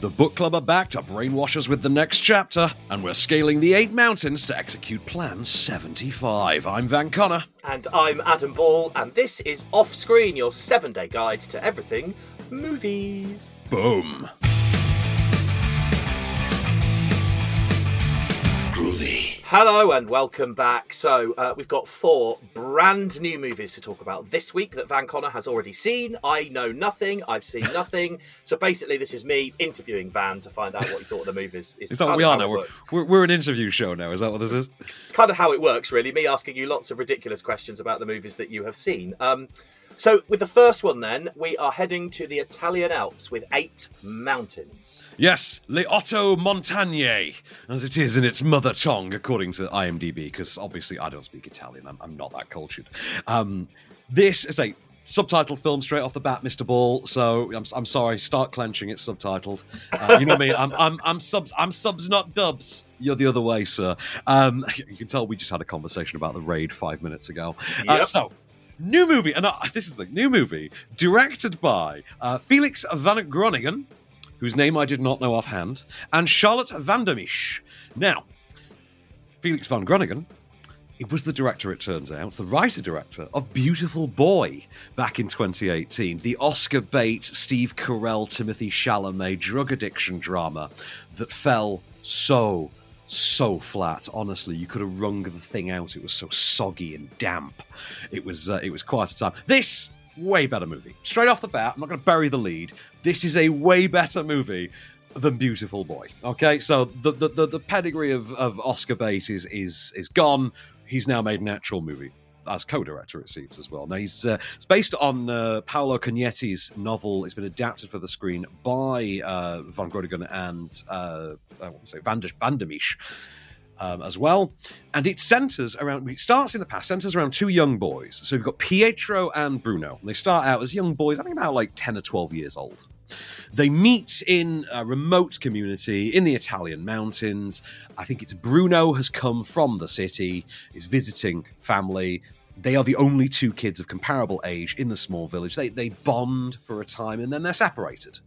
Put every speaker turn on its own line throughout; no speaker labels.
The book club are back to brainwash us with the next chapter, and we're scaling the eight mountains to execute Plan 75. I'm Van Connor.
And I'm Adam Ball, and this is Off Screen, your seven day guide to everything movies.
Boom.
Hello and welcome back. So, uh, we've got four brand new movies to talk about this week that Van Connor has already seen. I know nothing, I've seen nothing. so, basically, this is me interviewing Van to find out what he thought of the movies.
Is that what we are now? We're, we're, we're, an interview show now. Is that what this is?
It's kind of how it works, really. Me asking you lots of ridiculous questions about the movies that you have seen. Um, so, with the first one, then, we are heading to the Italian Alps with eight mountains.
Yes, Le Otto Montagne, as it is in its mother tongue, according to IMDb, because obviously I don't speak Italian. I'm, I'm not that cultured. Um, this is a subtitled film straight off the bat, Mr. Ball. So I'm, I'm sorry, start clenching. It's subtitled. Uh, you know me. I'm, I'm, I'm subs. I'm subs, not dubs. You're the other way, sir. Um, you can tell we just had a conversation about the raid five minutes ago. Uh,
Yep.
So new movie, and uh, this is the new movie directed by uh, Felix van Groeningen, whose name I did not know offhand, and Charlotte Vandermeersch. Now, Felix van Groeningen. It was the director, it turns out, the writer director of Beautiful Boy back in 2018, the Oscar bait Steve Carell, Timothée Chalamet drug addiction drama that fell so, so flat. Honestly, you could have wrung the thing out. It was so soggy and damp. It was, uh, it was quite a time. This way better movie. Straight off the bat, I'm not going to bury the lead. This is a way better movie than Beautiful Boy. Okay, so the the, the, the pedigree of, of Oscar bait is is is gone. He's now made an actual movie as co-director, it seems as well. Now he's uh, it's based on uh, Paolo Cognetti's novel. It's been adapted for the screen by uh, Van Groeningen and uh, I want to say Van Van. Um, as well, and it centers around. It starts in the past, centers around two young boys. So we've got Pietro and Bruno. They start out as young boys, I think about like ten or twelve years old. They meet in a remote community in the Italian mountains. I think it's Bruno has come from the city, is visiting family. They are the only two kids of comparable age in the small village. They they bond for a time and then they're separated.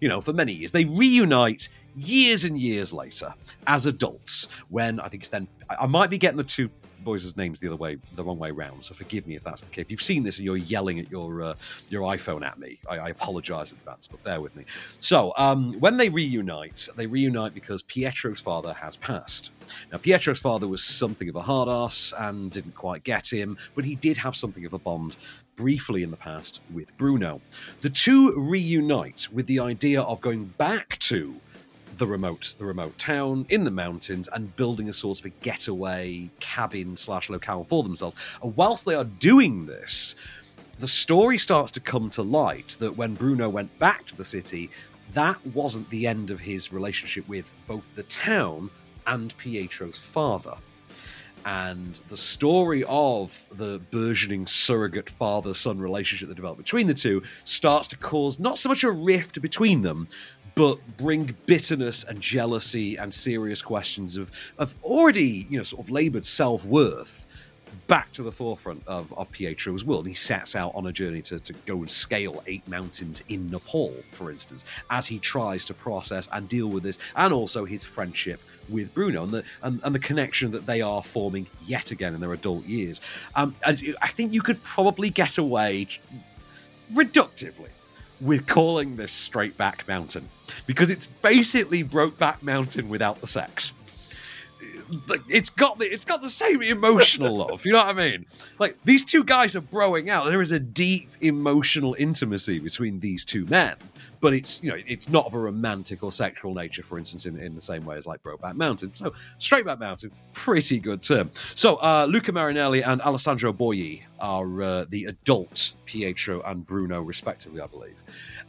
You know, for many years. They reunite years and years later as adults when I think it's then I might be getting the two boys' names the other way, the wrong way round. So forgive me if that's the case. If you've seen this and you're yelling at your uh, your iPhone at me, I, I apologise in advance, but bear with me. So um, when they reunite, they reunite because Pietro's father has passed. Now Pietro's father was something of a hard ass and didn't quite get him, but he did have something of a bond briefly in the past with Bruno. The two reunite with the idea of going back to the remote the remote town in the mountains and building a sort of a getaway cabin slash locale for themselves. And whilst they are doing this the story starts to come to light that when bruno went back to the city that wasn't the end of his relationship with both the town and pietro's father. And the story of the burgeoning surrogate father son relationship that developed between the two starts to cause not so much a rift between them but bring bitterness and jealousy and serious questions of of already you know sort of labored self-worth back to the forefront of, of Pietro's world. He sets out on a journey to, to go and scale eight mountains in Nepal, for instance, as he tries to process and deal with this, and also his friendship with Bruno and the and, and the connection that they are forming yet again in their adult years. Um, I think you could probably get away reductively with calling this straight back mountain because it's basically brokeback mountain without the sex like, it's got the it's got the same emotional love. You know what I mean? Like these two guys are broing out. There is a deep emotional intimacy between these two men, but it's you know it's not of a romantic or sexual nature. For instance, in, in the same way as like Brokeback Mountain. So Straightback Mountain, pretty good term. So uh, Luca Marinelli and Alessandro Borghi are uh, the adult Pietro and Bruno, respectively, I believe.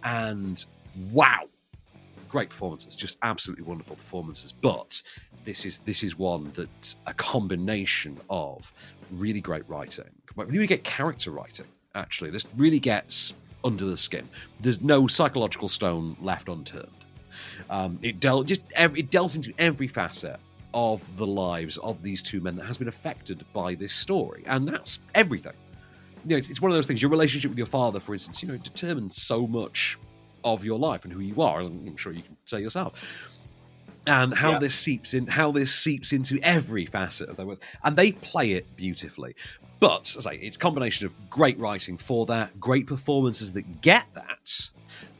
And wow, great performances, just absolutely wonderful performances. But this is this is one that a combination of really great writing, really get character writing. Actually, this really gets under the skin. There's no psychological stone left unturned. Um, it del- just ev- it delves into every facet of the lives of these two men that has been affected by this story, and that's everything. You know, it's, it's one of those things. Your relationship with your father, for instance, you know, determines so much of your life and who you are, as I'm sure you can say yourself. And how
Yeah.
this seeps in, how this seeps into every facet of their work, and they play it beautifully. But as I say, it's a combination of great writing for that, great performances that get that,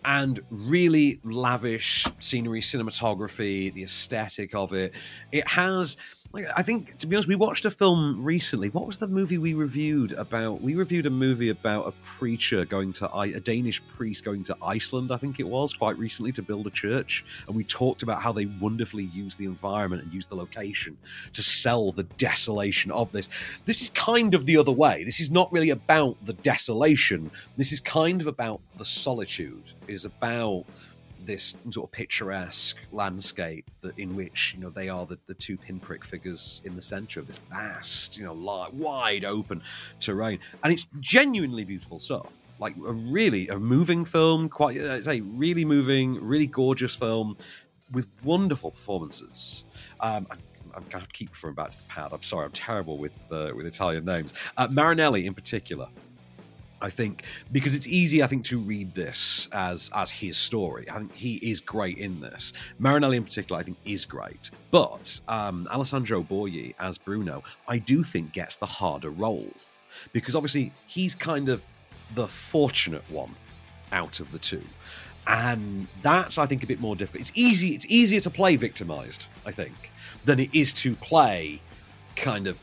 and really lavish scenery, cinematography, the aesthetic of it. It has, like, I think, to be honest, we watched a film recently. What was the movie we reviewed about? We reviewed a movie about a preacher going to, a Danish priest going to Iceland, I think it was, quite recently to build a church. And we talked about how they wonderfully use the environment and use the location to sell the desolation of this. This is kind of the other way. This is not really about the desolation. This is kind of about the solitude. It is about this sort of picturesque landscape that in which you know they are the, the two pinprick figures in the center of this vast you know li- wide open terrain and it's genuinely beautiful stuff like a really a moving film quite uh, say really moving really gorgeous film with wonderful performances um, I'm, I'm going to keep referring back to the pad. I'm sorry, I'm terrible with uh, with Italian names. Uh, Marinelli, in particular, I think because it's easy, I think, to read this as as his story. I think he is great in this. Marinelli, in particular, I think is great. But um, Alessandro Borghi as Bruno, I do think gets the harder role because obviously he's kind of the fortunate one out of the two. And that's, I think, a bit more difficult. It's easy. It's easier to play victimized, I think, than it is to play kind of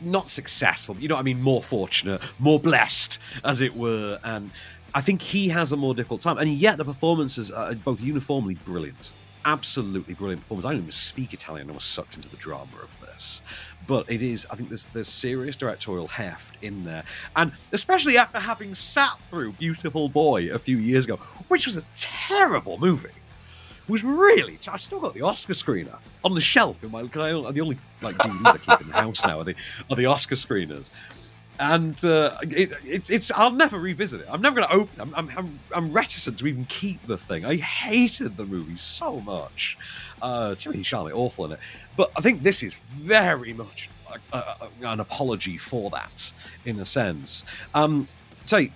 not successful, but you know what I mean, more fortunate, more blessed, as it were. And I think he has a more difficult time. And yet the performances are both uniformly brilliant. Absolutely brilliant performance. I don't even speak Italian. I was sucked into the drama of this, but it is. I think there's there's serious directorial heft in there, and especially after having sat through Beautiful Boy a few years ago, which was a terrible movie was really. I still got the Oscar screener on the shelf in my. I, the only like DVDs I keep in the house now are the are the Oscar screeners, and uh, it, it, it's. I'll never revisit it. I'm never going to open. I'm, I'm I'm I'm reticent to even keep the thing. I hated the movie so much. Uh, Timothée Chalamet awful in it, but I think this is very much a, a, an apology for that in a sense. Um, say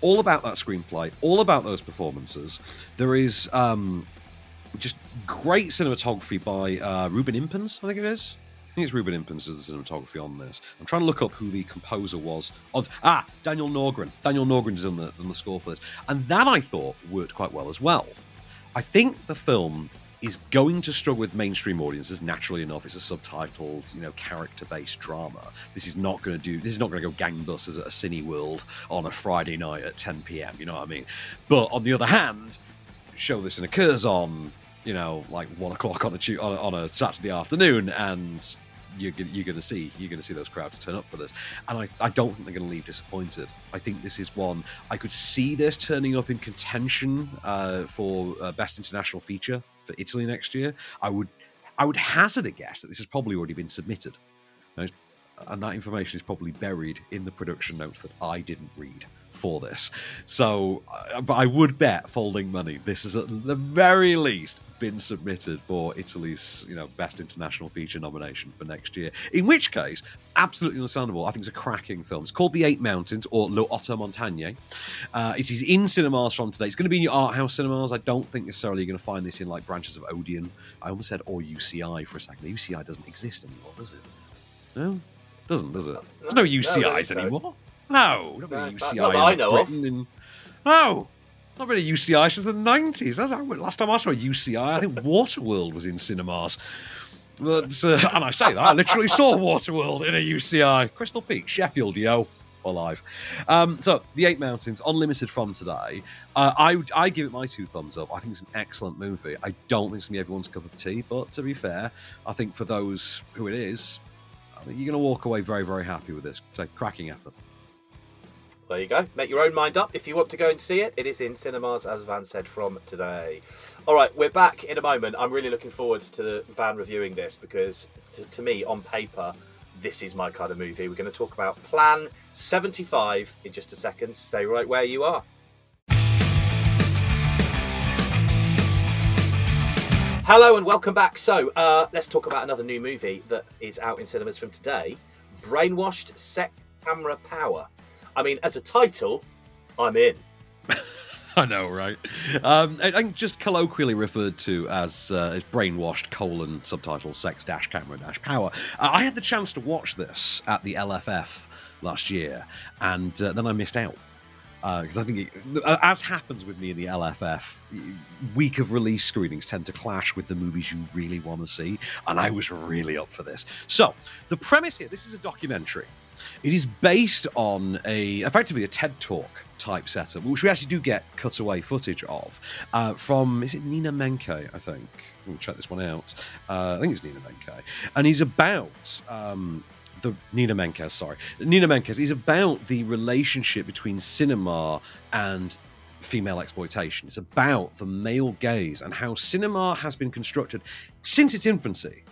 all about that screenplay, all about those performances. There is um, just great cinematography by uh, Ruben Impens, I think it is. I think it's Ruben Impens as the cinematography on this. I'm trying to look up who the composer was. Ah, Daniel Norgren. Daniel Norgren is on the, on the score for this. And that I thought worked quite well as well. I think the film is going to struggle with mainstream audiences naturally enough. It's a subtitled, you know, character-based drama. This is not going to do. This is not going to go gangbusters at a Cineworld on a Friday night at 10 p.m. You know what I mean? But on the other hand, show this in a Curzon, you know, like one o'clock on a on a, on a Saturday afternoon, and you're gonna, you're going to see you're going to see those crowds turn up for this, and I, I don't think they're going to leave disappointed. I think this is one I could see this turning up in contention uh, for uh, best international feature for Italy next year. I would I would hazard a guess that this has probably already been submitted, and that information is probably buried in the production notes that I didn't read for this. So, uh, but I would bet folding money this is at the very least been submitted for Italy's, you know, best international feature nomination for next year. In which case, absolutely understandable. I think it's a cracking film. It's called The Eight Mountains or Le Otto Montagne. Uh, it is in cinemas from today. It's going to be in your art house cinemas. I don't think necessarily you're going to find this in like branches of Odeon. I almost said or UCI for a second. UCI doesn't exist anymore, does it? No, doesn't does it? There's no
No,
UCIs
so.
anymore. No, not
No,
really UCI.
not that I
in
know of.
Britain in- no, not really UCI since the nineties. That's how, last time I saw a UCI. I think Waterworld was in cinemas. But uh, and I say that I literally saw Waterworld in a UCI. Crystal Peak, Sheffield, yo. Alive. Um, so, The Eight Mountains, unlimited from today. Uh, I I give it my two thumbs up. I think it's an excellent movie. I don't think it's going to be everyone's cup of tea, but to be fair, I think for those who it is, I think you're going to walk away very, very happy with this. It's a cracking effort.
There you go. Make your own mind up. If you want to go and see it, it is in cinemas, as Van said from today. All right, we're back in a moment. I'm really looking forward to Van reviewing this because, to, to me, on paper, this is my kind of movie. We're going to talk about Plan 75 in just a second. Stay right where you are. Hello and welcome back. So, uh, let's talk about another new movie that is out in cinemas from today Brainwashed Sex Camera Power. I mean, as a title, I'm in.
I know, right? Um, I think just colloquially referred to as, uh, as brainwashed colon subtitle sex dash camera dash power. Uh, I had the chance to watch this at the LFF last year, and uh, then I missed out because uh, I think, it, as happens with me in the LFF, week of release screenings tend to clash with the movies you really want to see, and I was really up for this. So, the premise here this is a documentary. It is based on a effectively a TED Talk type setup, which we actually do get cutaway footage of uh, from is it Nina Menke? I think. We'll check this one out. Uh, I think it's Nina Menke, and he's about um, the Nina Menkes, sorry, Nina Menkes is about the relationship between cinema and female exploitation. It's about the male gaze and how cinema has been constructed since its infancy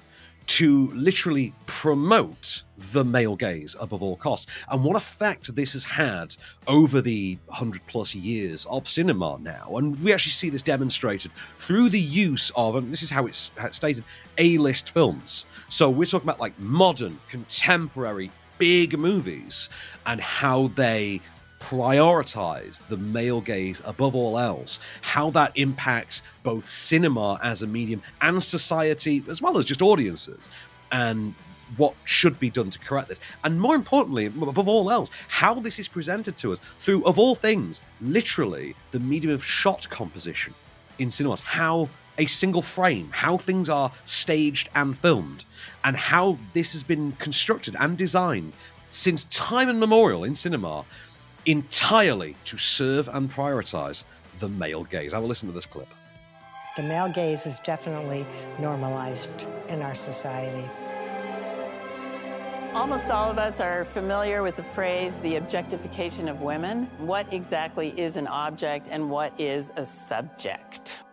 to literally promote the male gaze above all costs. And what effect this has had over the 100 plus years of cinema now and we actually see this demonstrated through the use of and this is how it's stated a-list films. So we're talking about like modern contemporary big movies and how they prioritize the male gaze above all else, how that impacts both cinema as a medium and society, as well as just audiences, and what should be done to correct this. And more importantly, above all else, how this is presented to us through, of all things, literally the medium of shot composition in cinemas. How a single frame, how things are staged and filmed, and how this has been constructed and designed since time immemorial in cinema entirely to serve and prioritize the male gaze. Have a listen to this clip.
The male gaze is definitely normalized in our society.
Almost all of us are familiar with the phrase the objectification of women. What exactly is an object and what is a subject?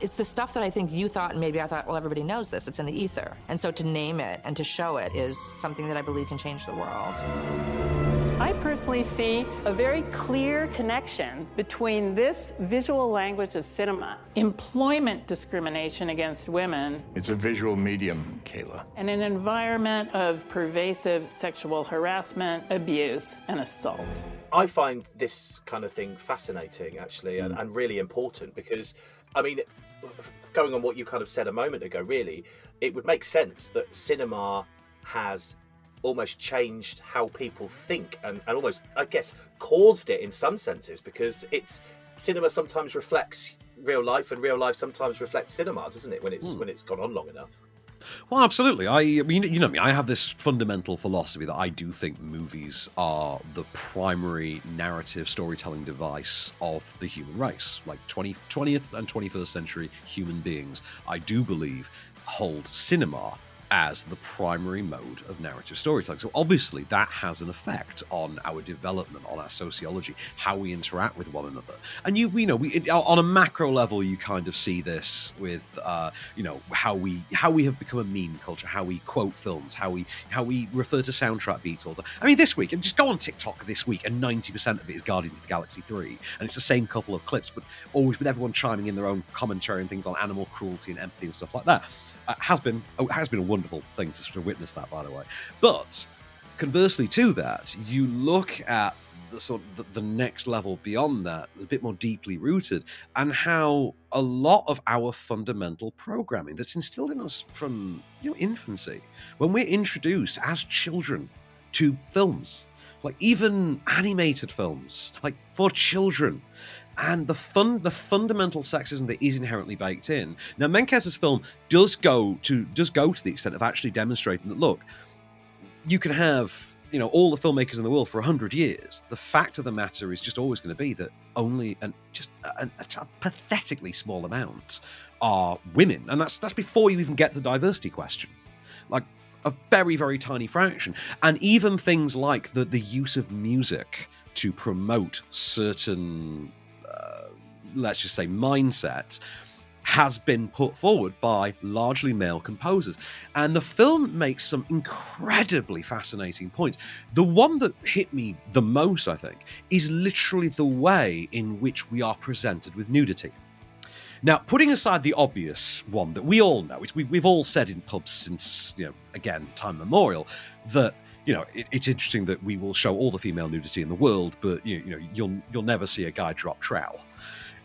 It's the stuff that I think you thought, and maybe I thought, well, everybody knows this. It's in the ether. And so to name it and to show it is something that I believe can change the world.
I personally see a very clear connection between this visual language of cinema, employment discrimination against women.
It's a visual medium, Kayla.
And an environment of pervasive sexual harassment, abuse, and assault.
I find this kind of thing fascinating, actually, mm. and, and really important because, I mean, going on what you kind of said a moment ago, really, it would make sense that cinema has almost changed how people think and, and almost, I guess, caused it in some senses because it's cinema sometimes reflects real life and real life sometimes reflects cinema, doesn't it? When it's mm. when it's gone on long enough.
Well, absolutely. I, I mean, you know me. I have this fundamental philosophy that I do think movies are the primary narrative storytelling device of the human race, like 20, 20th and 21st century human beings. I do believe hold cinema as the primary mode of narrative storytelling. So obviously that has an effect on our development, on our sociology, how we interact with one another. And you, you know, we on a macro level, you kind of see this with, uh, you know, how we how we have become a meme culture, how we quote films, how we how we refer to soundtrack beats all. I mean, this week, just go on TikTok this week, and ninety percent of it is Guardians of the Galaxy three, and it's the same couple of clips, but always with everyone chiming in their own commentary and things on animal cruelty and empathy and stuff like that. Uh, has been oh, has been a wonderful thing to sort of witness that, by the way. But conversely to that, you look at the sort of the, the next level beyond that, a bit more deeply rooted, and how a lot of our fundamental programming that's instilled in us from you know infancy, when we're introduced as children to films, like even animated films, like for children, and the fun the fundamental sexism that is inherently baked in. Now Menkes's film does go to does go to the extent of actually demonstrating that look, you can have you know all the filmmakers in the world for 100 years. The fact of the matter is just always going to be that only and just a, pathetically small amount are women. And that's that's before you even get to the diversity question. Like a very very tiny fraction. And even things like the the use of music to promote certain let's just say, mindset has been put forward by largely male composers. And the film makes some incredibly fascinating points. The one that hit me the most, I think, is literally the way in which we are presented with nudity. Now, putting aside the obvious one that we all know, we, have all said in pubs since, you know, again, time memorial, that you know, it, it's interesting that we will show all the female nudity in the world, but you, you know, you'll you'll never see a guy drop trowel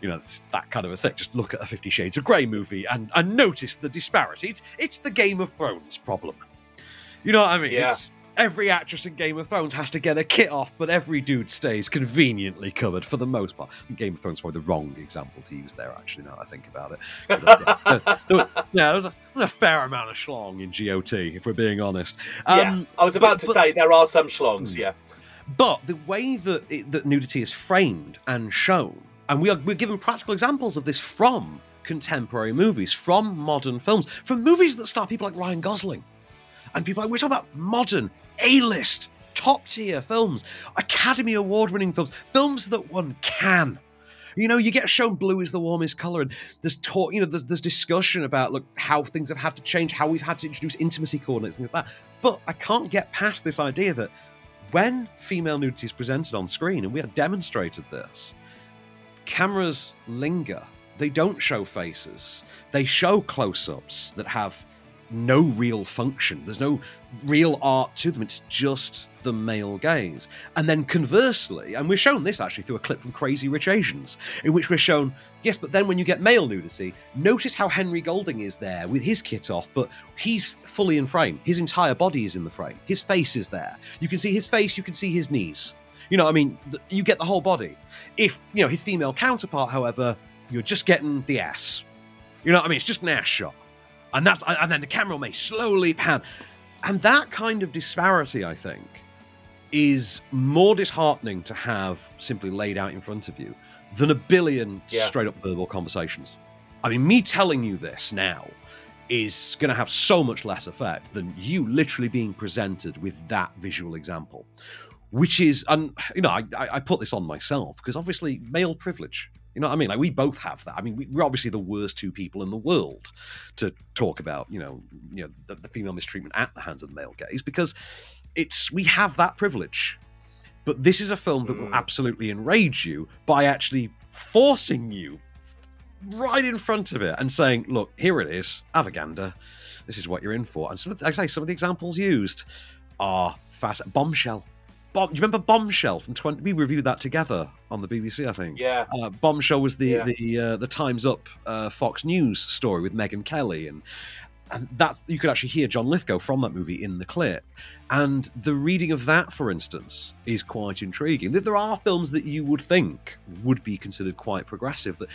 You know, that kind of a thing. Just look at a Fifty Shades of Grey movie and, and notice the disparity. It's, it's the Game of Thrones problem. You know what I mean?
Yeah.
It's, every actress in Game of Thrones has to get a kit off, but every dude stays conveniently covered for the most part. Game of Thrones is probably the wrong example to use there, actually, now that I think about it. uh, yeah, there was- yeah, there's a, there's a fair amount of schlong in GOT, if we're being honest.
yeah,
Um,
I was about
but-
to
but-
say there are some schlongs. Yeah,
but the way that it, that nudity is framed and shown, and we are we're given practical examples of this from contemporary movies, from modern films, from movies that star people like Ryan Gosling, and people like we're talking about modern A-list, top tier films, Academy Award winning films, films that one can. You know, you get shown blue is the warmest color, and there's talk. You know, there's there's discussion about look how things have had to change, how we've had to introduce intimacy coordinates, things like that. But I can't get past this idea that when female nudity is presented on screen, and we have demonstrated this, cameras linger. They don't show faces. They show close ups that have no real function. There's no real art to them. It's just the male gaze. And then conversely, and we're shown this actually through a clip from Crazy Rich Asians, in which we're shown, yes, but then when you get male nudity, notice how Henry Golding is there with his kit off, but he's fully in frame. His entire body is in the frame. His face is there. You can see his face, you can see his knees. You know, I mean, you get the whole body. If, you know, his female counterpart, however, you're just getting the ass. You know what I mean? It's just an ass shot. And that's and then the camera may slowly pan. And that kind of disparity, I think, is more disheartening to have simply laid out in front of you than a billion
Yeah.
straight up verbal conversations. I mean, me telling you this now is going to have so much less effect than you literally being presented with that visual example, which is, and you know, I, I put this on myself because obviously male privilege. You know what I mean? Like we both have that. I mean, we, we're obviously the worst two people in the world to talk about, you know, you know, the, the female mistreatment at the hands of the male gaze because it's we have that privilege. But this is a film that will
Mm.
absolutely enrage you by actually forcing you right in front of it and saying, "Look, here it is, Avaganda. This is what you're in for." And some, of, like I say, some of the examples used are fast. Bombshell. Bomb, do you remember Bombshell from 20? We reviewed that together on the BBC, I think.
yeah,
Uh, Bombshell was the
Yeah.
the uh, the Times Up uh, Fox News story with Megyn Kelly, and and that you could actually hear John Lithgow from that movie in the clip. And the reading of that, for instance, is quite intriguing. That there are films that you would think would be considered quite progressive that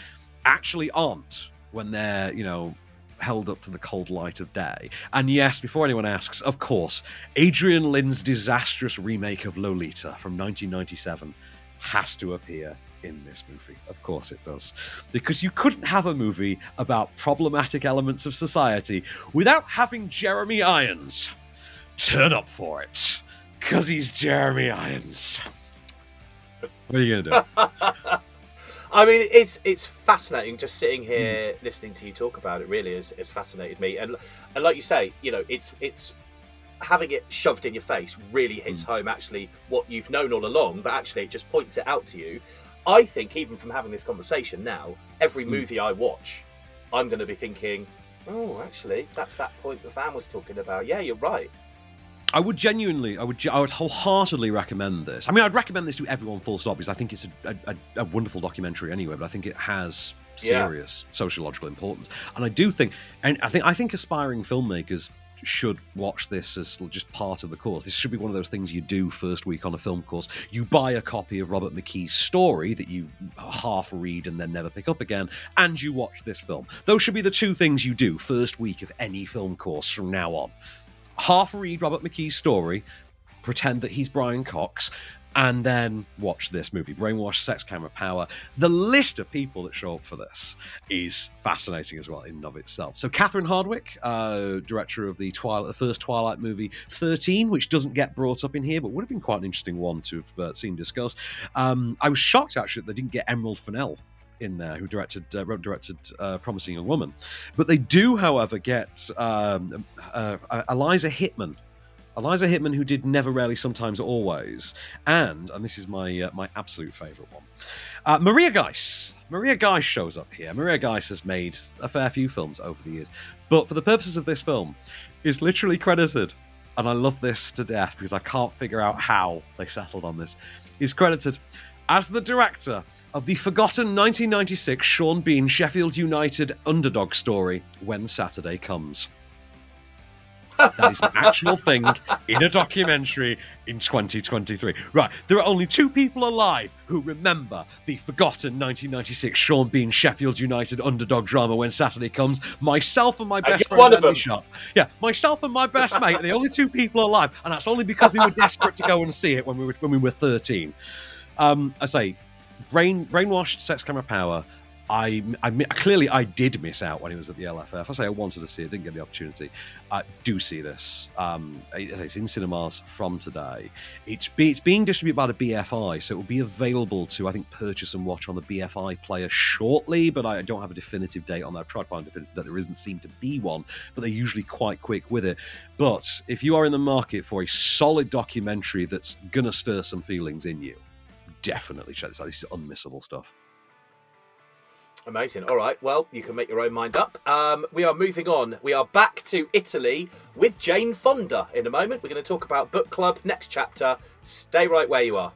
actually aren't when they're you know held up to the cold light of day. And yes, before anyone asks, of course, Adrian Lyne's disastrous remake of Lolita from 1997 has to appear in this movie. Of course it does. Because you couldn't have a movie about problematic elements of society without having Jeremy Irons turn up for it. Because he's Jeremy Irons. What are you going to do?
I mean, it's it's fascinating just sitting here listening to you talk about it. Really, has, has fascinated me, and and like you say, you know, it's it's having it shoved in your face really hits
Hmm.
home. Actually, what you've known all along, but actually, it just points it out to you. I think even from having this conversation now, every
Hmm.
movie I watch, I'm going to be thinking, oh, actually, that's that point the fan was talking about. Yeah, you're right.
I would genuinely, I would, I would wholeheartedly recommend this. I mean, I'd recommend this to everyone, full stop, because I think it's a, a, a wonderful documentary anyway. But I think it has
Yeah.
serious sociological importance, and I do think, and I think, I think aspiring filmmakers should watch this as just part of the course. This should be one of those things you do first week on a film course. You buy a copy of Robert McKee's story that you half read and then never pick up again, and you watch this film. Those should be the two things you do first week of any film course from now on half read Robert McKee's story, pretend that he's Brian Cox, and then watch this movie, Brainwash, Sex Camera Power. The list of people that show up for this is fascinating as well in and of itself. So Catherine Hardwicke, uh, director of the Twilight, the first Twilight movie, 13, which doesn't get brought up in here, but would have been quite an interesting one to have uh, seen discussed. Um, I was shocked actually that they didn't get Emerald Fennell in there, who directed uh, wrote directed uh, Promising Young Woman. But they do, however, get um, uh, uh, Eliza Hittman. Eliza Hittman, who did Never, Rarely, Sometimes, Always, and and this is my uh, my absolute favourite one, uh, Maria Giese. Maria Giese shows up here. Maria Giese has made a fair few films over the years, but for the purposes of this film, is literally credited, and I love this to death because I can't figure out how they settled on this. Is credited as the director of the forgotten 1996 Sean Bean Sheffield United underdog story, When Saturday Comes. That is an actual thing in a documentary in 2023. Right, there are only two people alive who remember the forgotten 1996 Sean Bean Sheffield United underdog drama when Saturday comes. Myself and my best friend
one of
Andy
them.
Sharp. Yeah, myself and my best mate are the only two people alive, and that's only because we were desperate to go and see it when we were when we were 13. Um, I say, brain brainwashed, sex camera power. I, I clearly I did miss out when he was at the LFF. I say I wanted to see it, didn't get the opportunity. I do see this. Um, it- it's in cinemas from today. It's be, it's being distributed by the BFI, so it will be available to I think purchase and watch on the BFI player shortly. But I don't have a definitive date on that. I've tried to find a definitive date. There doesn't seem to be one, but they're usually quite quick with it. But if you are in the market for a solid documentary that's gonna stir some feelings in you, definitely check this out. This is unmissable stuff.
Amazing. All right. Well, you can make your own mind up. Um, we are moving on. We are back to Italy with Jane Fonda in a moment. We're going to talk about book club next chapter. Stay right where you are.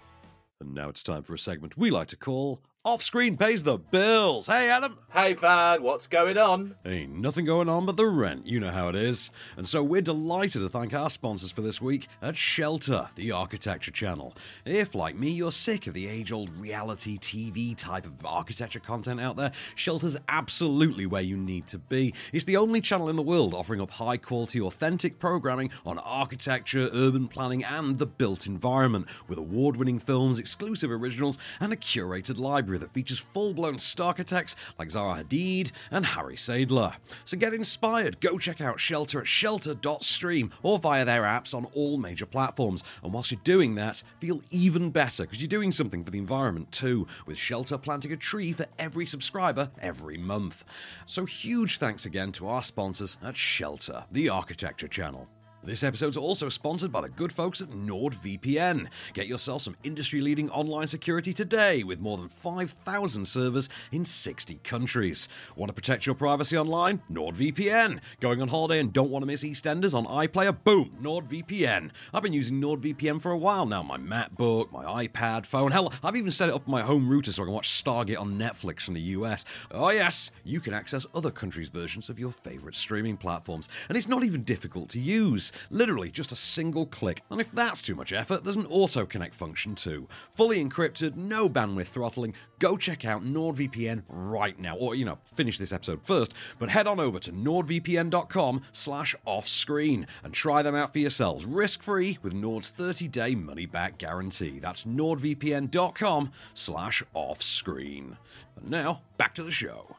And now it's time for a segment we like to call Off Screen Pays the Bills. Hey, Adam.
Hey, Van, what's going on?
Ain't nothing going on but the rent. You know how it is. And so we're delighted to thank our sponsors for this week at Shelter, the architecture channel. If, like me, you're sick of the age old reality TV type of architecture content out there, Shelter's absolutely where you need to be. It's the only channel in the world offering up high quality, authentic programming on architecture, urban planning, and the built environment, with award winning films, exclusive originals, and a curated library that features full blown star architects like Zaha Hadid and Harry Seidler. So get inspired, go check out Shelter at shelter.stream or via their apps on all major platforms. And whilst you're doing that, feel even better because you're doing something for the environment too, with Shelter planting a tree for every subscriber every month. So huge thanks again to our sponsors at Shelter, the architecture channel. This episode's also sponsored by the good folks at NordVPN. Get yourself some industry leading online security today with more than 5,000 servers in 60 countries. Want to protect your privacy online? NordVPN. Going on holiday and don't want to miss EastEnders on iPlayer? Boom, NordVPN. I've been using NordVPN for a while now. My MacBook, my iPad, phone. Hell, I've even set it up on my home router so I can watch Stargate on Netflix from the US. Oh, yes, you can access other countries' versions of your favorite streaming platforms. And it's not even difficult to use. Literally just a single click. And if that's too much effort, there's an auto connect function too. Fully encrypted, no bandwidth throttling. Go check out NordVPN right now. Or, you know, finish this episode first, but head on over to nordvpn.com slash offscreen and try them out for yourselves. Risk-free with Nord's 30-day money-back guarantee. That's nordvpn.com slash offscreen. And now, back to the show.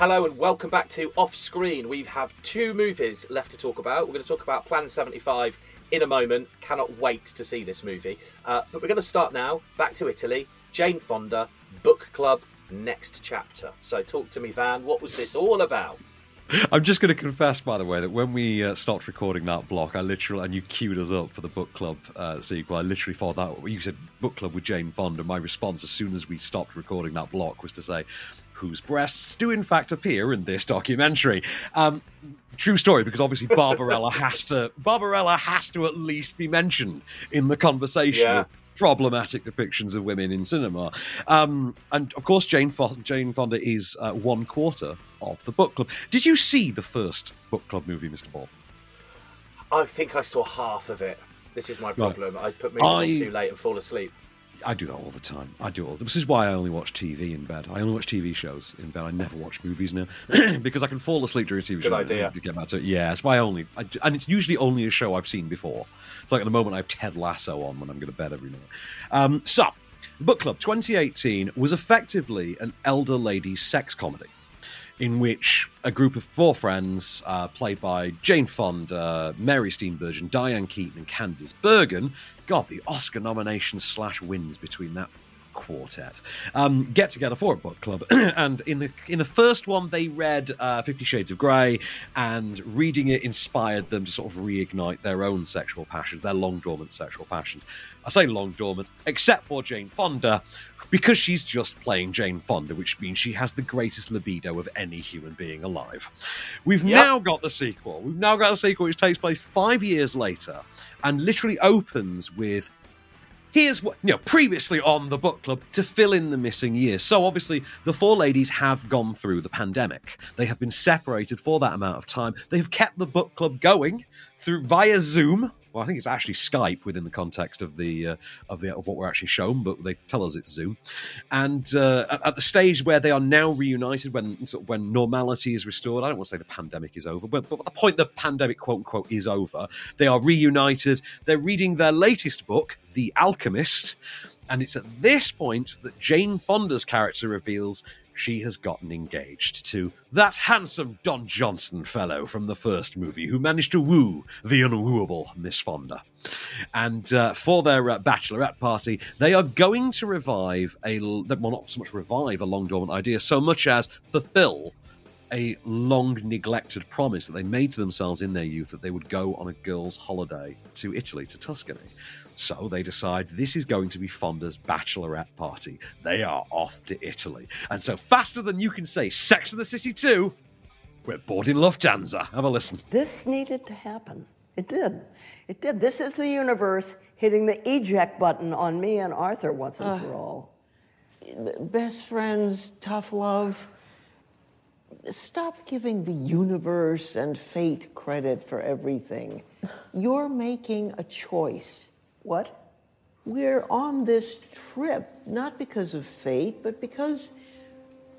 Hello and welcome back to Off Screen. We have two movies left to talk about. We're going to talk about Plan 75 in a moment. Cannot wait to see this movie. Uh, but we're going to start now. Back to Italy. Jane Fonda, Book Club, next chapter. So talk to me, Van. What was this all about?
I'm just going to confess, by the way, that when we uh, stopped recording that block, I literally, and you queued us up for the book club uh, sequel, I literally thought that you said book club with Jane Fonda. My response, as soon as we stopped recording that block, was to say, whose breasts do in fact appear in this documentary. Um, true story, because obviously Barbarella has to Barbarella has to at least be mentioned in the conversation
Yeah.
of problematic depictions of women in cinema. Um, and of course, Jane, Fo- Jane Fonda is uh, one quarter of the book club. Did you see the first book club movie, Mr. Ball?
I think I saw half of it. This is my problem. I put movies
I-
on too late and fall asleep.
I do that all the time. I do all. This is why I only watch TV in bed. I only watch TV shows in bed. I never watch movies now because I can fall asleep during a TV show.
Good
show.
idea.
and Get back to it. Yeah, that's why I only. I, and it's usually only a show I've seen before. It's like at the moment I have Ted Lasso on when I'm going to bed every night. Um, so, Book Club 2018 was effectively an elder lady sex comedy in which a group of four friends, uh, played by Jane Fonda, Mary Steenburgen, Diane Keaton, and Candice Bergen, God, the Oscar nomination slash wins between that quartet um, get together for a book club, and in the in the first one they read uh, Fifty Shades of Grey, and reading it inspired them to sort of reignite their own sexual passions, their long dormant sexual passions. I say long dormant, except for Jane Fonda, because she's just playing Jane Fonda, which means she has the greatest libido of any human being alive. We've
Yep.
now got the sequel. We've now got the sequel, which takes place five years later and literally opens with here's what you know previously on the book club to fill in the missing years. So obviously the four ladies have gone through the pandemic. They have been separated for that amount of time. They've kept the book club going through via zoom well i think it's actually skype within the context of the uh, of the of what we're actually shown but they tell us it's zoom. And uh, at, the stage where they are now reunited when sort of when normality is restored i don't want to say the pandemic is over but, but at the point the pandemic quote unquote is over they are reunited. They're reading their latest book the alchemist and it's at this point that jane fonda's character reveals she has gotten engaged to that handsome Don Johnson fellow from the first movie who managed to woo the unwooable Miss Fonda. And uh, for their uh, bachelorette party, they are going to revive a, well, not so much revive a long dormant idea, so much as fulfill a long neglected promise that they made to themselves in their youth that they would go on a girls' holiday to Italy, to Tuscany. So they decide this is going to be Fonda's bachelorette party. They are off to Italy. And so, faster than you can say Sex of the City 2, we're boarding Lufthansa. Have a listen.
This needed to happen. It did. It did. This is the universe hitting the eject button on me and Arthur once and for all. Best friends, tough love. Stop giving the universe and fate credit for everything. You're making a choice. What? We're on this trip not because of fate, but because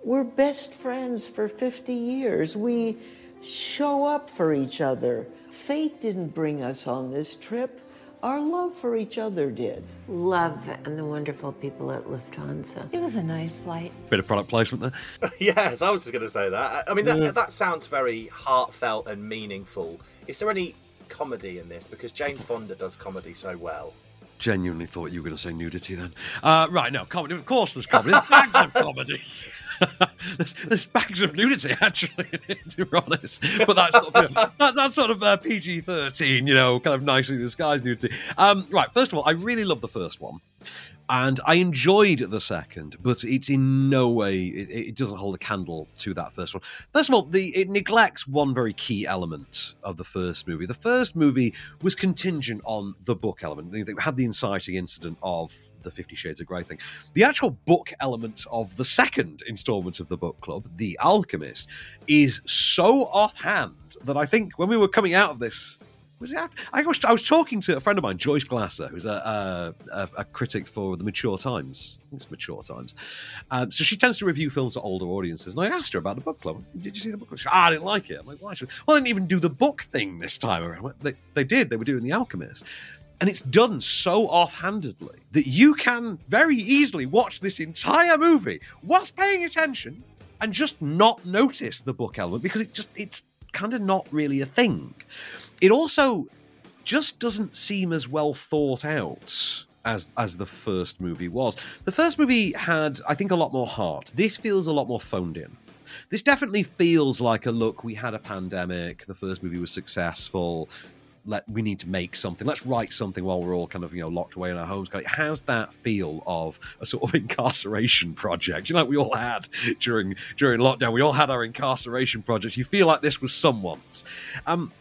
we're best friends for 50 years. We show up for each other. Fate didn't bring us on this trip. Our love for each other did.
Love and the wonderful people at Lufthansa.
It was a nice flight.
Bit of product placement there.
yes, I was just going to say that. I I mean, that,
Yeah.
that sounds very heartfelt and meaningful. Is there any comedy in this? Because Jane Fonda does comedy so well.
Genuinely thought you were going to say nudity then. Uh, right, no, comedy. Of course there's comedy. There's bags of comedy. there's, there's bags of nudity, actually, to be honest. But that's sort of, you know, that, that's sort of uh, PG 13, you know, kind of nicely disguised nudity. Um, right, first of all, I really love the first one. And I enjoyed the second, but it's in no way, it, it doesn't hold a candle to that first one. First of all, the, it neglects one very key element of the first movie. The first movie was contingent on the book element. They, they had the inciting incident of the Fifty Shades of Grey thing. The actual book element of the second installment of the book club, The Alchemist, is so offhand that I think when we were coming out of this was it? I was, I was talking to a friend of mine, Joyce Glasser, who's a, a, a, critic for the Mature Times. It's Mature Times. Um, so she tends to review films for older audiences. And I asked her about the book club. Did you see the book club? She, ah, I didn't like it. I'm like, why should Well, they didn't even do the book thing this time around. Well, They, they did. They were doing The Alchemist. And it's done so offhandedly that you can very easily watch this entire movie whilst paying attention and just not notice the book element because it just it's kind of not really a thing. It also just doesn't seem as well thought out as as the first movie was. The first movie had, I think, a lot more heart. This feels a lot more phoned in. This definitely feels like a look. We had a pandemic. The first movie was successful. Let we need to make something. Let's write something while we're all kind of you know locked away in our homes. It has that feel of a sort of incarceration project. You know, like we all had during during lockdown. We all had our incarceration projects. You feel like this was someone's. Um,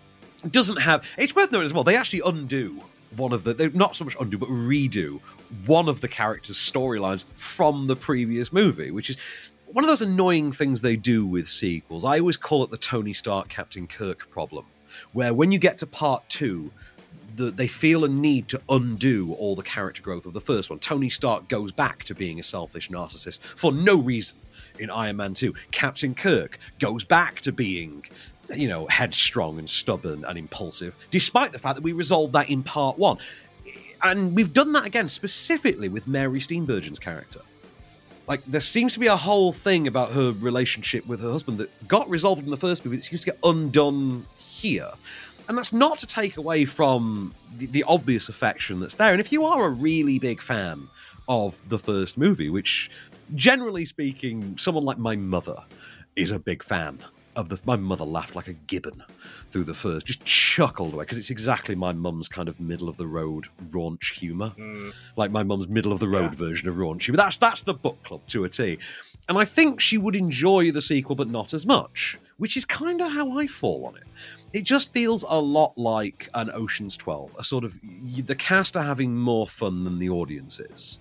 doesn't have. It's worth noting as well. They actually undo one of the. They not so much undo, but redo one of the characters' storylines from the previous movie, which is one of those annoying things they do with sequels. I always call it the Tony Stark Captain Kirk problem, where when you get to part two. The, they feel a need to undo all the character growth of the first one. Tony Stark goes back to being a selfish narcissist for no reason in Iron Man 2. Captain Kirk goes back to being you know, headstrong and stubborn and impulsive, despite the fact that we resolved that in part one. And we've done that again specifically with Mary Steenburgen's character. Like, there seems to be a whole thing about her relationship with her husband that got resolved in the first movie that seems to get undone here. and that's not to take away from the, the obvious affection that's there. And if you are a really big fan of the first movie, which generally speaking, someone like my mother is a big fan of the. My mother laughed like a gibbon through the first, just chuckled away because it's exactly my mum's kind of middle of the road raunch humour, mm. like my mum's middle of the road version of raunch humour. That's that's the book club to a T, and I think she would enjoy the sequel, but not as much, which is kind of how I fall on it. It just feels a lot like an Ocean's Twelve, a sort of the cast are having more fun than the audience is.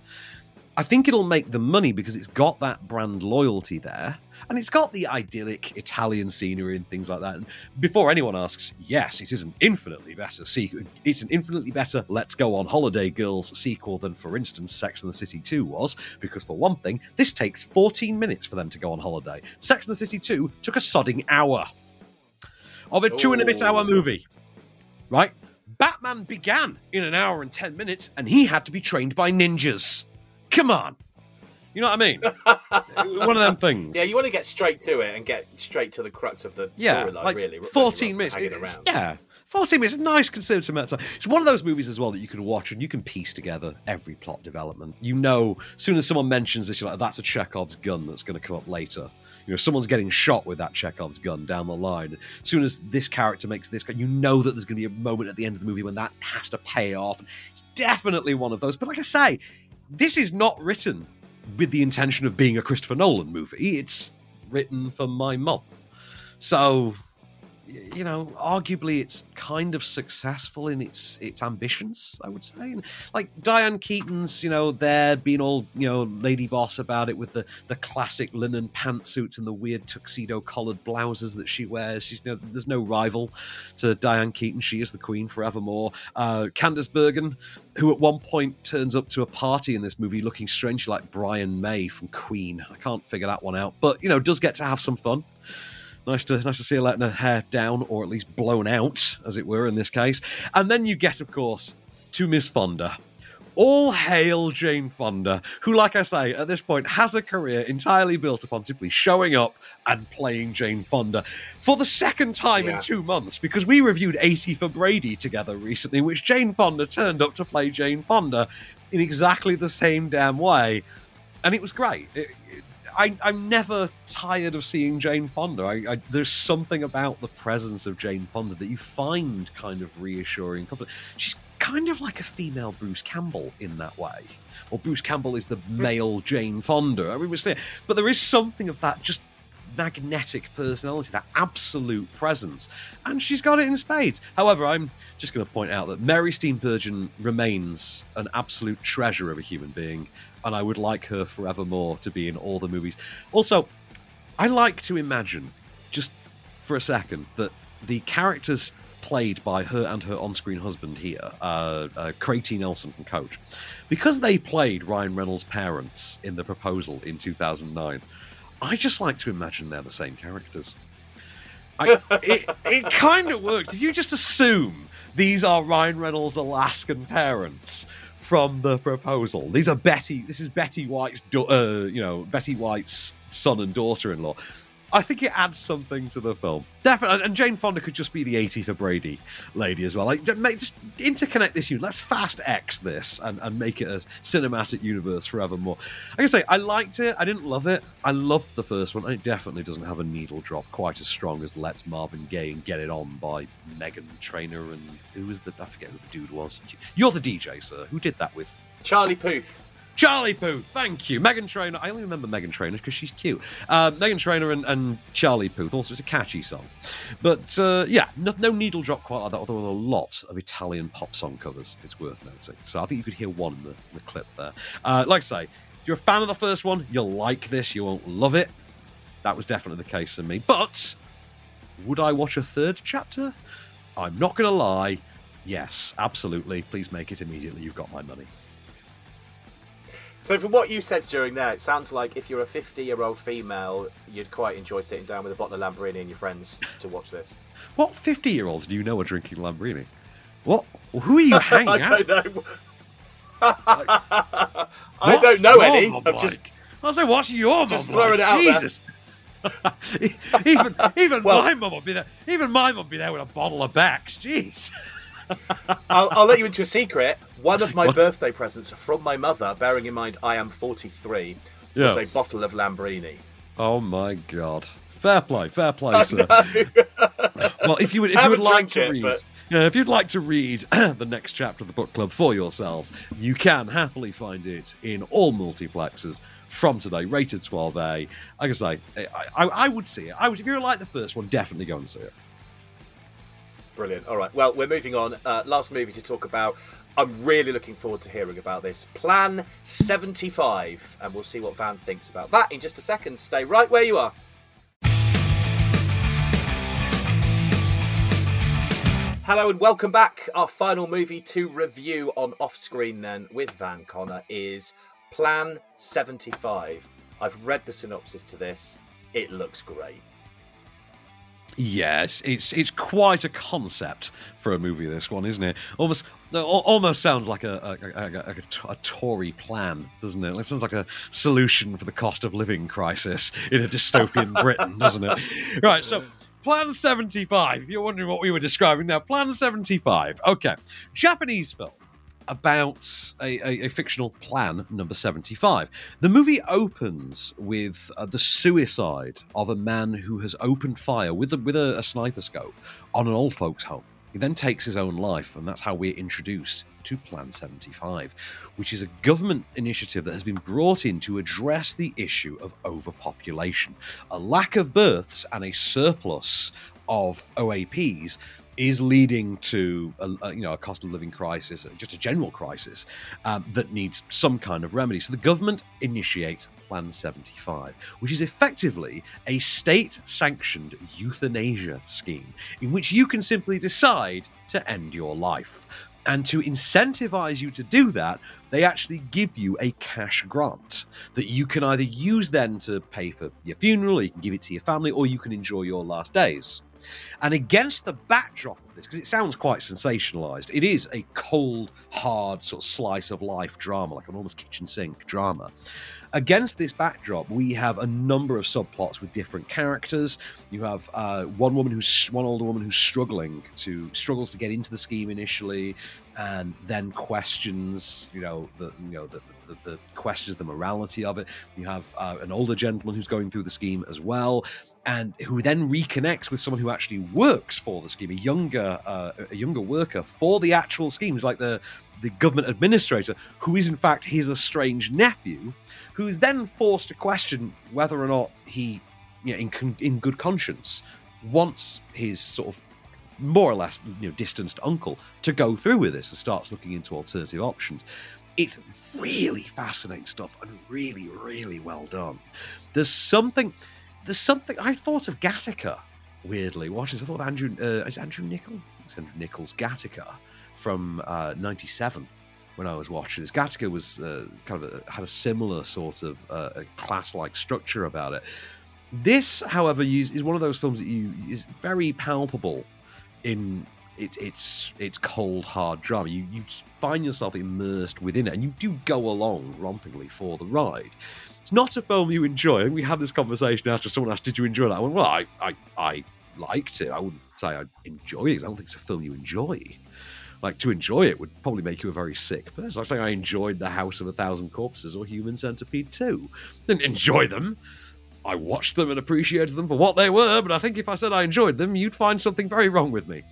I think it'll make the money because it's got that brand loyalty there. And it's got the idyllic Italian scenery and things like that. And before anyone asks, yes, it is an infinitely better sequel. It's an infinitely better Let's Go on Holiday Girls sequel than, for instance, Sex and the City 2 was. Because, for one thing, this takes 14 minutes for them to go on holiday. Sex and the City 2 took a sodding hour of a two and a bit hour oh. movie. Right? Batman began in an hour and 10 minutes, and he had to be trained by ninjas. Come on. You know what I mean? One of them things.
Yeah, you want to get straight to it and get straight to the crux of the
Yeah,
storyline,
like
really.
14 minutes.
hanging
It's-
around.
Yeah, 14 minutes. A nice considerate amount of time. It's one of those movies as well that you can watch and you can piece together every plot development. You know, as soon as someone mentions this, you're like, that's a Chekhov's gun that's going to come up later. You know, someone's getting shot with that Chekhov's gun down the line. As soon as this character makes this, you know that there's going to be a moment at the end of the movie when that has to pay off. It's definitely one of those. But like I say, this is not written with the intention of being a Christopher Nolan movie. It's written for my mum. So, you know, arguably it's kind of successful in its its ambitions, I would say. Like Diane Keaton's, you know, there being all, you know, lady boss about it with the the classic linen pantsuits and the weird tuxedo collared blouses that she wears. She's you know, there's no rival to Diane Keaton. She is the queen forevermore. Uh, Candice Bergen, who at one point turns up to a party in this movie looking strangely like Brian May from Queen. I can't figure that one out, but you know, does get to have some fun. Nice to nice to see her letting her hair down, or at least blown out, as it were, in this case. And then you get, of course, to Miss Fonda. All hail Jane Fonda, who, like I say, at this point has a career entirely built upon simply showing up and playing Jane Fonda for the second time
Yeah.
in two months, because we reviewed 80 for Brady together recently, which Jane Fonda turned up to play Jane Fonda in exactly the same damn way. And it was great. It- it- I, I'm never tired of seeing Jane Fonda. I, I, there's something about the presence of Jane Fonda that you find kind of reassuring. She's kind of like a female Bruce Campbell in that way. Or Bruce Campbell is the male Jane Fonda. I mean, we're saying, but there is something of that just magnetic personality, that absolute presence, and she's got it in spades. However, I'm just going to point out that Mary Steenburgen remains an absolute treasure of a human being, and I would like her forevermore to be in all the movies. Also, I like to imagine, just for a second, that the characters played by her and her on-screen husband here, uh, uh. Nelson from Coach, because they played Ryan Reynolds' parents in The Proposal in 2009. I just like to imagine they're the same characters. I, it it kind of works. If you just assume these are Ryan Reynolds' Alaskan parents from the proposal, these are Betty. This is Betty White's, uh, you know, Betty White's son and daughter-in-law. I think it adds something to the film. Definitely, and Jane Fonda could just be the 80 for Brady lady as well. Like, just interconnect this universe. Let's fast X this and, and make it a cinematic universe forevermore. I can say I liked it. I didn't love it. I loved the first one, it definitely doesn't have a needle drop quite as strong as Let's Marvin Gaye and Get It On by Meghan Trainor and who was the I forget who the dude was. You're the DJ, sir. Who did that with?
Charlie Puth.
Charlie Puth, thank you. Meghan Trainor. I only remember Meghan Trainor because she's cute. Uh, Meghan Trainor and, and Charlie Puth. Also, it's a catchy song. But uh, yeah, no, no needle drop quite like that, although there a lot of Italian pop song covers, it's worth noting. So I think you could hear one in the, in the clip there. Uh, like I say, if you're a fan of the first one, you'll like this. You won't love it. That was definitely the case for me. But would I watch a third chapter? I'm not going to lie. Yes, absolutely. Please make it immediately. You've got my money.
So, from what you said during there, it sounds like if you're a 50 year old female, you'd quite enjoy sitting down with a bottle of Lambrini and your friends to watch this.
What 50 year olds do you know are drinking Lambrini? What? Who are you hanging
I
out
don't know. I don't know any. I'm just.
like? I was like, what's your
Just
mob like?
throwing it out there.
Jesus. even even
Well-
my mum would be there. Even my mum would be there with a bottle of Beck's. Jeez.
I'll, I'll let you into a secret. One of my birthday presents from my mother, bearing in mind I am 43, was a bottle of Lambrini.
Oh my god. Fair play, fair play, sir. well, if you would, if you would like to
it,
read,
but-
yeah, if you'd like to read the next chapter of the book club for yourselves, you can happily find it in all multiplexes from today, rated 12A. Like I say, I, I, I would see it. I would, if you like the first one, definitely go and see it.
Brilliant. All right. Well, we're moving on. Uh, last movie to talk about. I'm really looking forward to hearing about this. Plan 75. And we'll see what Van thinks about that in just a second. Stay right where you are. Hello and welcome back. Our final movie to review on off screen then with Van Connor is Plan 75. I've read the synopsis to this. It looks great.
Yes, it's it's quite a concept for a movie. This one, isn't it? Almost, almost sounds like a a, a, a, a Tory plan, doesn't it? It sounds like a solution for the cost of living crisis in a dystopian Britain, doesn't it? Right. So, Plan Seventy Five. If you're wondering what we were describing now, Plan Seventy Five. Okay, Japanese film about a, a, a fictional plan number 75. The movie opens with uh, the suicide of a man who has opened fire with a, with a, a sniper scope on an old folks' home. He then takes his own life, and that's how we're introduced to Plan 75, which is a government initiative that has been brought in to address the issue of overpopulation. A lack of births and a surplus of OAPs is leading to a, a, you know a cost of living crisis, just a general crisis um, that needs some kind of remedy. So the government initiates Plan 75, which is effectively a state-sanctioned euthanasia scheme in which you can simply decide to end your life. And to incentivize you to do that, they actually give you a cash grant that you can either use then to pay for your funeral, you can give it to your family, or you can enjoy your last days. And against the backdrop of this, because it sounds quite sensationalized, it is a cold, hard sort of slice of life drama, like an almost kitchen sink drama. Against this backdrop, we have a number of subplots with different characters. You have uh, one woman who's one older woman who's struggling to struggles to get into the scheme initially, and then questions, you know, the you know the, the, the questions the morality of it. You have uh, an older gentleman who's going through the scheme as well, and who then reconnects with someone who actually works for the scheme, a younger uh, a younger worker for the actual scheme, who's like the the government administrator, who is in fact his estranged nephew, who is then forced to question whether or not he, you know, in in good conscience, wants his sort of more or less you know distanced uncle to go through with this and starts looking into alternative options. It's really fascinating stuff and really, really well done. There's something, there's something. I thought of Gattaca. Weirdly, watching I thought of Andrew. Uh, is Andrew Niccol? It's Andrew Niccol's Gattaca from '97 when I was watching this. Gattaca was uh, kind of a, had a similar sort of uh, class-like structure about it. This, however, is one of those films that you is very palpable in it, its its cold hard drama. You you find yourself immersed within it, and you do go along rompingly for the ride. It's not a film you enjoy. Think we had this conversation after someone asked, "Did you enjoy that?" I went, "Well, I I, I liked it. I wouldn't say I enjoyed it. I don't think it's a film you enjoy." Like to enjoy it would probably make you a very sick person. Like saying I enjoyed The House of a Thousand Corpses or Human Centipede 2. Didn't enjoy them. I watched them and appreciated them for what they were, but I think if I said I enjoyed them, you'd find something very wrong with me.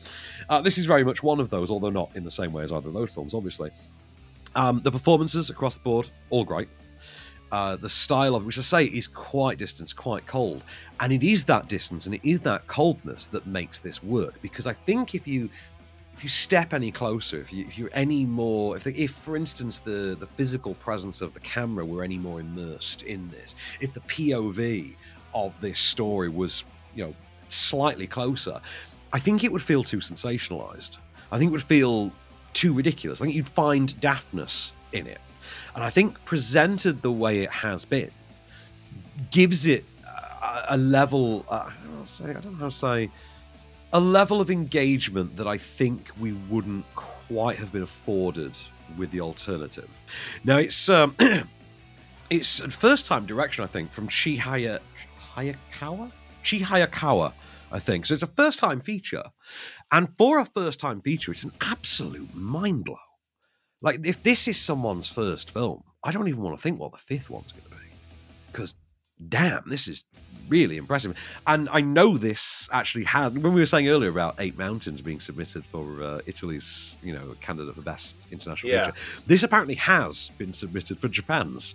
Uh, this is very much one of those, although not in the same way as either of those films, obviously. Um, the performances across the board, all great. Uh, the style of which I say is quite distant, quite cold, and it is that distance and it is that coldness that makes this work. Because I think if you if you step any closer, if you if you're any more, if if for instance the the physical presence of the camera were any more immersed in this, if the POV of this story was you know slightly closer, I think it would feel too sensationalized. I think it would feel too ridiculous. I think you'd find daftness in it, and I think presented the way it has been gives it a, a level. Uh, I don't say. I don't know how to say a level of engagement that I think we wouldn't quite have been afforded with the alternative. Now it's um, it's first time direction I think from Chihaya Hayakawa? Chie Hayakawa, I think. So it's a first time feature. And for a first time feature, it's an absolute mind blow. Like, if this is someone's first film, I don't even want to think what the fifth one's going to be. Because, damn, this is really impressive. And I know this actually had, when we were saying earlier about Eight Mountains being submitted for uh, Italy's, you know, candidate for best international
Yeah.
feature, this apparently has been submitted for Japan's.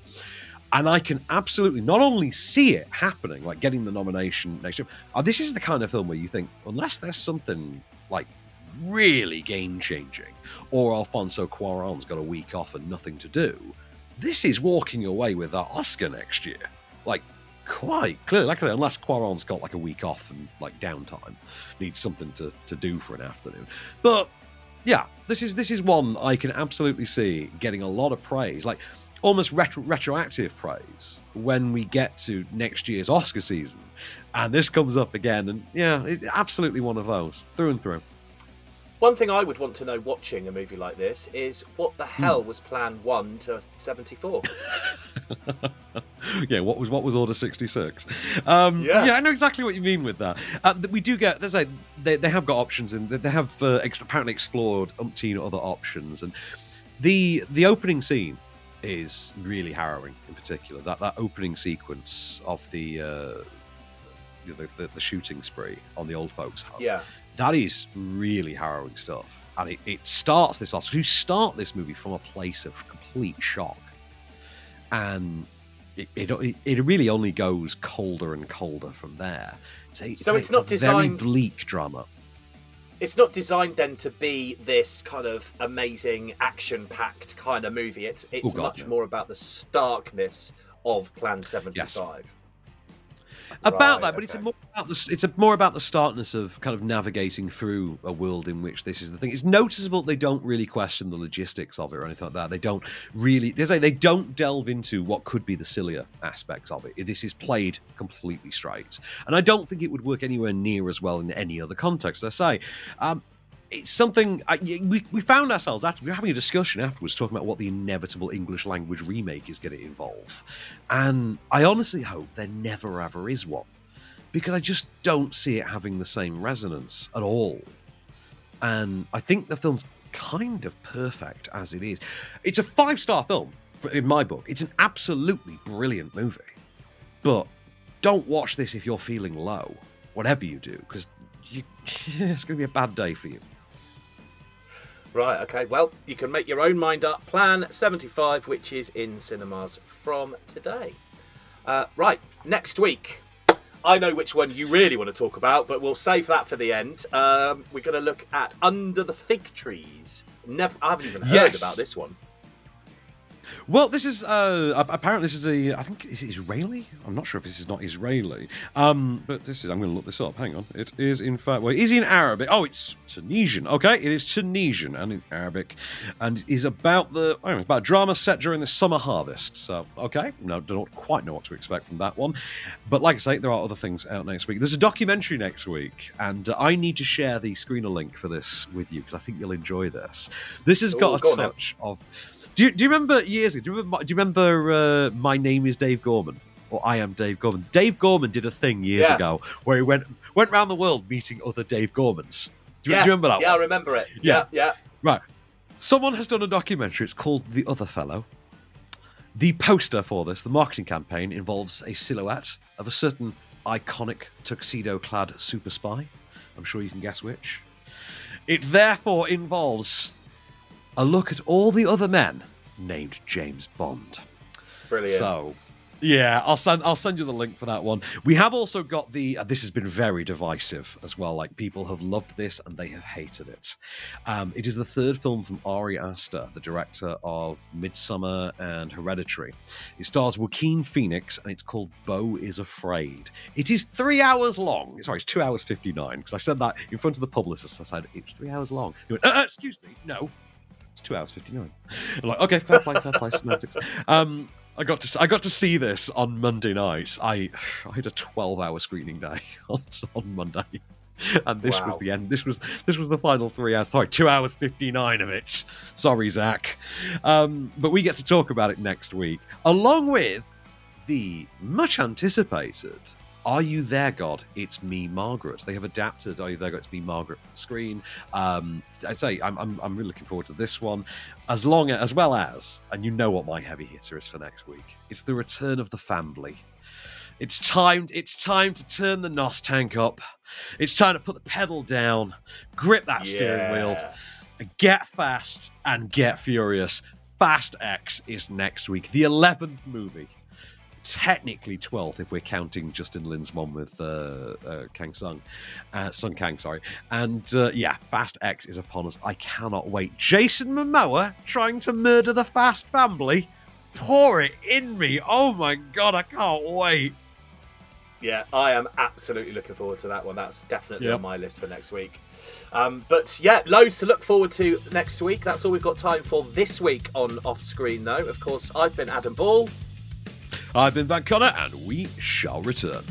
And I can absolutely not only see it happening, like getting the nomination next year. Uh, this is the kind of film where you think, unless there's something like really game changing, or Alfonso Cuarón's got a week off and nothing to do, this is walking away with that Oscar next year. Like, quite clearly. Like, unless Cuarón's got like a week off and like downtime, needs something to, to do for an afternoon. But yeah, this is this is one I can absolutely see getting a lot of praise, like almost retro- retroactive praise when we get to next year's Oscar season, and this comes up again, and yeah, it's absolutely one of those through and through.
One thing I would want to know watching a movie like this is what the
Hmm.
hell was Plan 1 to 74?
yeah, what was what was Order sixty six? Um,
Yeah.
yeah. I know exactly what you mean with that. Uh, we do get there's like they, they have got options and they have uh, ex- apparently explored umpteen other options and the the opening scene is really harrowing in particular that that opening sequence of the uh, you know, the, the, the shooting spree on the old folks home
Yeah.
that is really harrowing stuff and it, it starts this off you start this movie from a place of complete shock and it, it, it really only goes colder and colder from there it's a,
So
a-
it's not
a very
designed-
bleak drama
It's not designed then to be this kind of amazing action packed kind of movie. It's it's
Oh, God,
much
no.
more about the starkness of Plan 75.
About
Right,
that, but it's more about the it's a more about the startness of kind of navigating through a world in which this is the thing. It's noticeable they don't really question the logistics of it or anything like that. They don't really they say they don't delve into what could be the sillier aspects of it. This is played completely straight, and I don't think it would work anywhere near as well in any other context. I say. Um, it's something I, we, we found ourselves after we were having a discussion afterwards talking about what the inevitable English language remake is going to involve, and I honestly hope there never ever is one because I just don't see it having the same resonance at all. And I think the film's kind of perfect as it is. It's a five star film in my book. It's an absolutely brilliant movie, but don't watch this if you're feeling low, whatever you do, because it's going to be a bad day for you.
Right, okay. Well, you can make your own mind up. Plan 75, which is in cinemas from today. Uh, right, next week. I know which one you really want to talk about, but we'll save that for the end. Um, we're going to look at Under the Fig Trees. Never, I haven't even heard
Yes.
about this one.
Well, this is uh, apparently this is a I think is it Israeli. I'm not sure if this is not Israeli. Um, but this is I'm going to look this up. Hang on, it is in fact well, it is in Arabic. Oh, it's Tunisian. Okay, it is Tunisian and in Arabic, and is about the it's about drama set during the summer harvest. So okay, no, don't quite know what to expect from that one. But like I say, there are other things out next week. There's a documentary next week, and uh, I need to share the screener link for this with you because I think you'll enjoy this. This has
Ooh,
got
go
a
on
touch of. Do you, do you remember years ago? Do you remember, do you remember uh, My Name is Dave Gorman? Or I am Dave Gorman. Dave Gorman did a thing years
Yeah.
ago where he went went around the world meeting other Dave Gormans. Do you,
yeah,
do you remember that
Yeah,
one?
I remember it.
Yeah.
Yeah, yeah.
Right. Someone has done a documentary. It's called The Other Fellow. The poster for this, the marketing campaign, involves a silhouette of a certain iconic tuxedo clad super spy. I'm sure you can guess which. It therefore involves a look at all the other men named James Bond.
Brilliant.
So, yeah, I'll send I'll send you the link for that one. We have also got the. Uh, this has been very divisive as well. Like people have loved this and they have hated it. Um, it is the third film from Ari Aster, the director of Midsommar and Hereditary. It stars Joaquin Phoenix and it's called Beau is Afraid. It is three hours long. Sorry, it's two hours fifty nine because I said that in front of the publicist. I said it's three hours long. He went, uh, uh, excuse me, no, it's two hours fifty nine. Like, okay, fair play, fair play, semantics. Um, I got to I got to see this on Monday night. I I had a twelve hour screening day on, on Monday, and this was the end. This was this was the final three hours. Sorry, two hours fifty nine of it. Sorry, Zach. Um, but we get to talk about it next week, along with the much anticipated Are You There, God? It's Me, Margaret. They have adapted Are You There, God? It's Me, Margaret for the screen. Um, I say I'm, I'm, I'm really looking forward to this one, as long as, as well as, and you know what my heavy hitter is for next week. It's the return of the family. It's time. It's time to turn the nos tank up. It's time to put the pedal down, grip that steering wheel, get fast and get furious. Fast X is next week, the eleventh movie. Technically twelfth if we're counting Justin Lin's mom with uh, uh, Kang Sung, uh, Sung Kang, sorry. And uh, yeah, Fast X is upon us. I cannot wait. Jason Momoa trying to murder the Fast family. Pour it in me. Oh my god, I can't wait.
Yeah, I am absolutely looking forward to that one. That's definitely
Yep.
on my list for next week. Um, but yeah, loads to look forward to next week. That's all we've got time for this week on Off Screen, though. Of course, I've been Adam Ball.
I've been Van Connor, and we shall return.